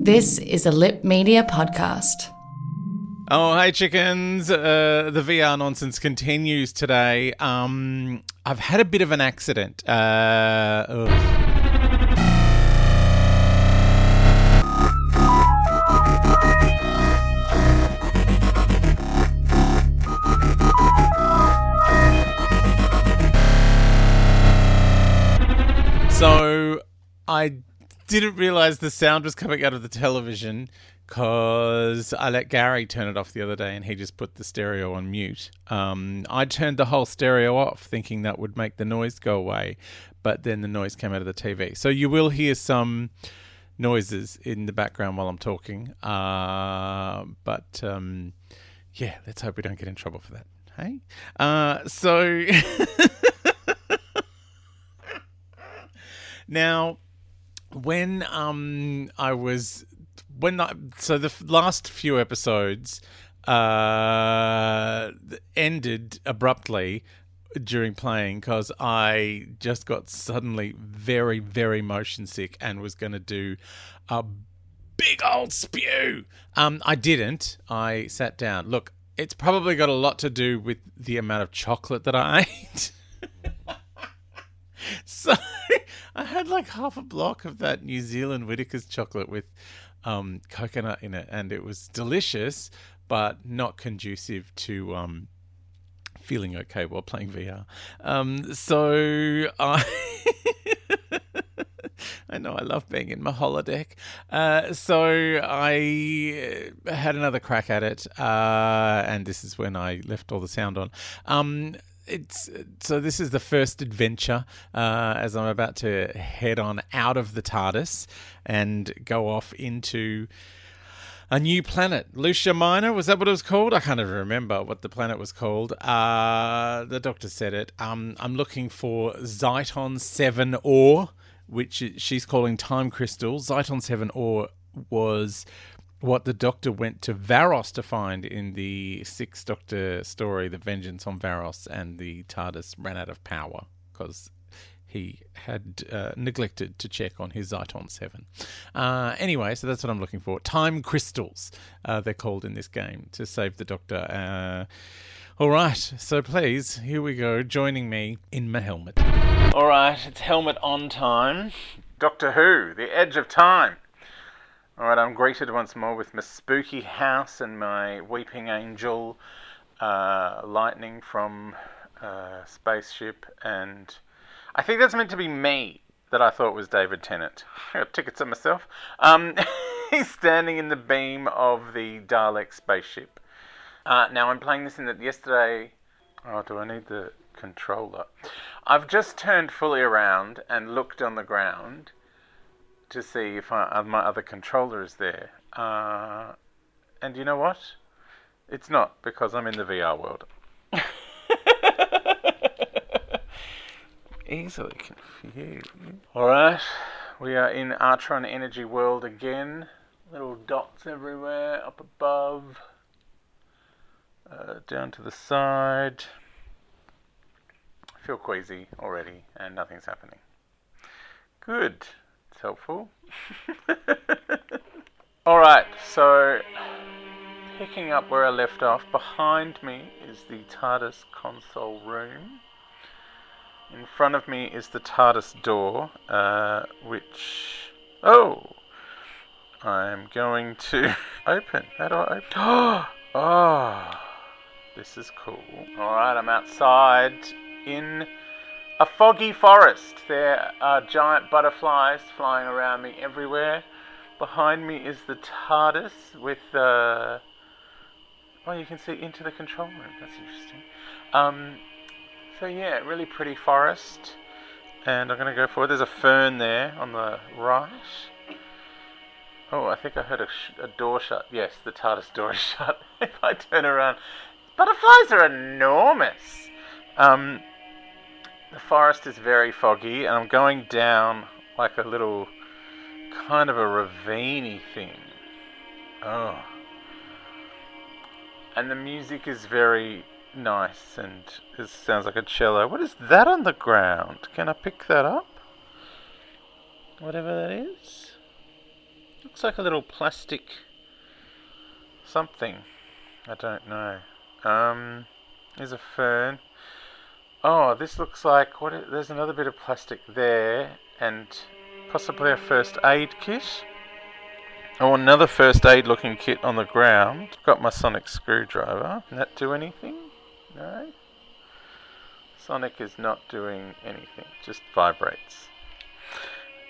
This is a Lip Media podcast. Oh, hey chickens! Uh, the VR nonsense continues today. Um, I've had a bit of an accident. Uh. So I didn't realize the sound was coming out of the television because I let Gary turn it off the other day and he just put the stereo on mute. Um, I turned the whole stereo off thinking that would make the noise go away, but then the noise came out of the TV. So you will hear some noises in the background while I'm talking. Uh, but um, yeah, let's hope we don't get in trouble for that. Hey? Uh, so. Now, when um I was when I so the last few episodes uh ended abruptly during playing because I just got suddenly very very motion sick and was going to do a big old spew. Um, I didn't. I sat down. Look, it's probably got a lot to do with the amount of chocolate that I ate. So I had like half a block of that New Zealand Whittaker's chocolate with um, coconut in it, and it was delicious, but not conducive to um, feeling okay while playing VR. Um, so I. I know I love being in my holodeck. Uh, so I uh, had another crack at it, uh, and this is when I left all the sound on. Um, it's so this is the first adventure uh, as I'm about to head on out of the TARDIS and go off into a new planet. Lucia Minor, was that what it was called? I can't even remember what the planet was called. Uh, the doctor said it. Um, I'm looking for Zeiton 7 ore, which she's calling time crystal. Zeiton 7 ore was what the Doctor went to Varos to find in the Sixth Doctor story, The Vengeance on Varos, and the TARDIS ran out of power because he had uh, neglected to check on his Zeiton 7. Uh, anyway, so that's what I'm looking for. Time crystals, uh, they're called in this game, to save the Doctor. Uh, all right, so please, here we go, joining me in my helmet. All right, it's helmet on time. Doctor Who, The Edge of Time. All right, I'm greeted once more with my spooky house and my weeping angel, uh, lightning from uh, spaceship, and I think that's meant to be me. That I thought was David Tennant. I got tickets on myself. Um, he's standing in the beam of the Dalek spaceship. Uh, now I'm playing this in the yesterday. Oh, do I need the controller? I've just turned fully around and looked on the ground to see if I, my other controller is there. Uh, and you know what? It's not because I'm in the VR world. Easily confused. Alright, we are in Artron Energy World again. Little dots everywhere, up above, uh, down to the side. I feel queasy already, and nothing's happening. Good. Helpful. Alright, so picking up where I left off, behind me is the TARDIS console room. In front of me is the TARDIS door, uh, which. Oh! I'm going to open. How do I open? Oh! This is cool. Alright, I'm outside in a foggy forest. There are giant butterflies flying around me everywhere. Behind me is the TARDIS with uh Oh, you can see into the control room. That's interesting. Um, so yeah, really pretty forest. And I'm going to go forward. There's a fern there on the right. Oh, I think I heard a, a door shut. Yes, the TARDIS door is shut. if I turn around, butterflies are enormous. Um, the forest is very foggy, and I'm going down like a little kind of a ravine thing. Oh. And the music is very nice and it sounds like a cello. What is that on the ground? Can I pick that up? Whatever that is. Looks like a little plastic something. I don't know. Um, there's a fern. Oh, this looks like what? Is, there's another bit of plastic there, and possibly a first aid kit. Oh, another first aid looking kit on the ground. Got my sonic screwdriver. Can that do anything? No. Sonic is not doing anything. Just vibrates.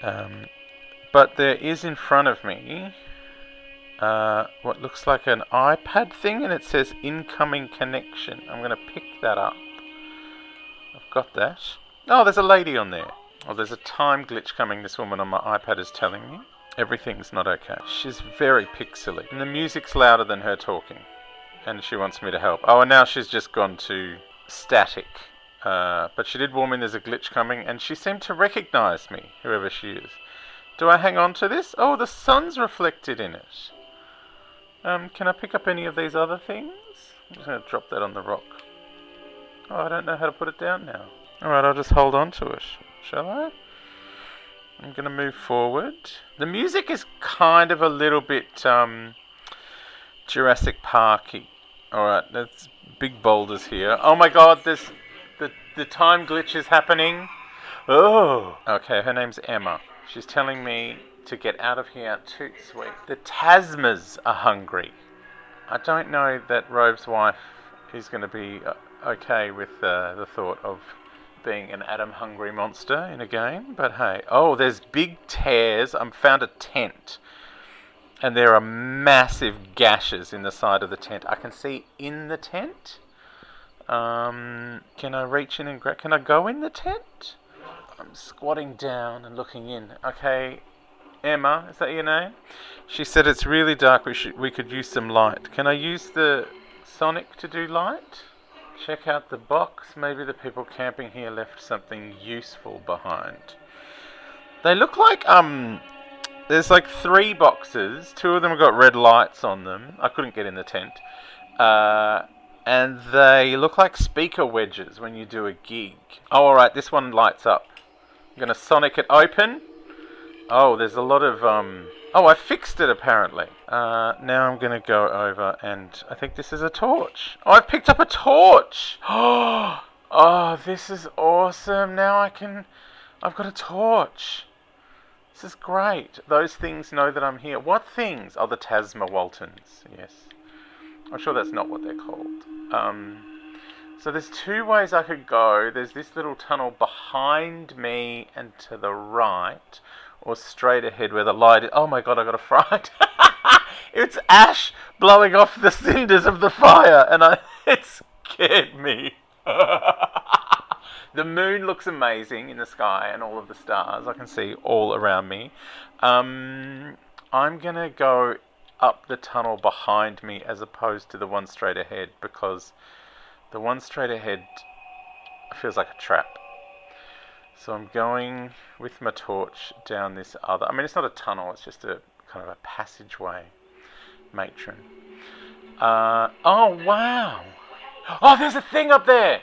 Um, but there is in front of me uh, what looks like an iPad thing, and it says incoming connection. I'm going to pick that up. Got that. Oh, there's a lady on there. Oh, there's a time glitch coming, this woman on my iPad is telling me. Everything's not okay. She's very pixely, and the music's louder than her talking. And she wants me to help. Oh, and now she's just gone to static. Uh, but she did warn me there's a glitch coming, and she seemed to recognize me, whoever she is. Do I hang on to this? Oh, the sun's reflected in it. Um, can I pick up any of these other things? I'm just going to drop that on the rock. Oh, I don't know how to put it down now. Alright, I'll just hold on to it. Shall I? I'm going to move forward. The music is kind of a little bit um, Jurassic Parky. Alright, there's big boulders here. Oh my god, this the, the time glitch is happening. Oh. Okay, her name's Emma. She's telling me to get out of here toot sweet. The Tasmas are hungry. I don't know that Rove's wife is going to be uh, okay with uh, the thought of being an Adam hungry monster in a game, but hey. Oh, there's big tears. I found a tent. And there are massive gashes in the side of the tent. I can see in the tent. Um, can I reach in and? Can I go in the tent? I'm squatting down and looking in. Okay, Emma, is that your name? She said it's really dark. We should we could use some light. Can I use the Sonic to do light? Check out the box. Maybe the people camping here left something useful behind. They look like um. There's like three boxes. Two of them have got red lights on them. I couldn't get in the tent. Uh, and they look like speaker wedges when you do a gig. Oh, alright, this one lights up. I'm gonna sonic it open. Oh, there's a lot of um. Oh, I fixed it apparently. Uh, now I'm gonna go over and I think this is a torch. Oh, I've picked up a torch. Oh, this is awesome. Now I can. I've got a torch. This is great. Those things know that I'm here. What things? Oh, the Tasma Waltons. Yes. I'm sure that's not what they're called. Um, so there's two ways I could go. There's this little tunnel behind me and to the right, or straight ahead where the light is. Oh my god, I got a fright. it's ash blowing off the cinders of the fire, and I it scared me. the moon looks amazing in the sky, and all of the stars I can see all around me. Um, I'm gonna go up the tunnel behind me as opposed to the one straight ahead because the one straight ahead feels like a trap. So I'm going with my torch down this other. I mean, it's not a tunnel. It's just a kind of a passageway. Matron. Uh, oh wow! Oh, there's a thing up there.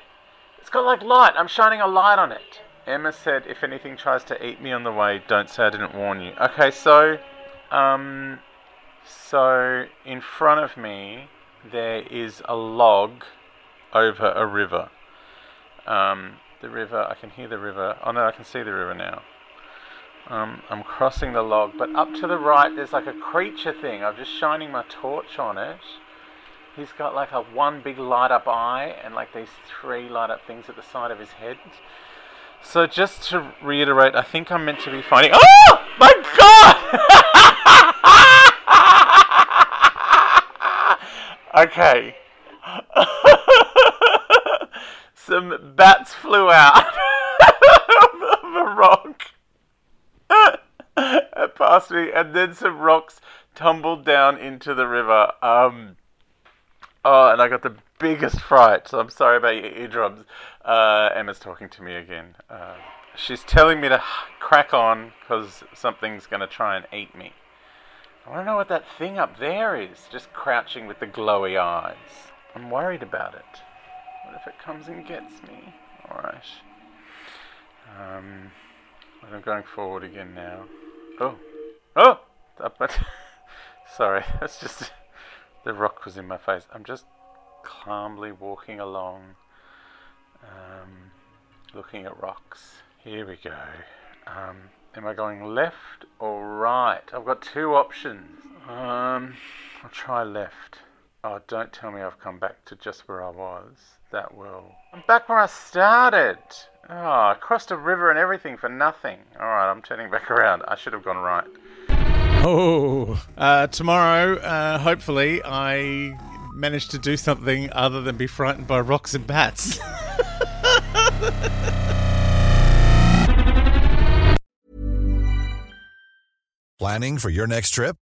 It's got like light. I'm shining a light on it. Emma said, "If anything tries to eat me on the way, don't say I didn't warn you." Okay, so, um, so in front of me there is a log over a river. Um, the river. I can hear the river. Oh no, I can see the river now. Um, I'm crossing the log, but up to the right there's like a creature thing. I'm just shining my torch on it. He's got like a one big light up eye and like these three light up things at the side of his head. So just to reiterate, I think I'm meant to be finding. Oh my god! okay. Some bats flew out of a rock past me, and then some rocks tumbled down into the river. Um, oh, and I got the biggest fright. So I'm sorry about your eardrums. Uh, Emma's talking to me again. Uh, she's telling me to crack on because something's going to try and eat me. I want to know what that thing up there is, just crouching with the glowy eyes. I'm worried about it. What if it comes and gets me? Alright. Um, I'm going forward again now. Oh. Oh! but Sorry, that's just. The rock was in my face. I'm just calmly walking along, um, looking at rocks. Here we go. Um, am I going left or right? I've got two options. Um, I'll try left. Oh, don't tell me I've come back to just where I was. That will. I'm back where I started. Oh, I crossed a river and everything for nothing. Alright, I'm turning back around. I should have gone right. Oh, uh, tomorrow, uh, hopefully, I manage to do something other than be frightened by rocks and bats. Planning for your next trip?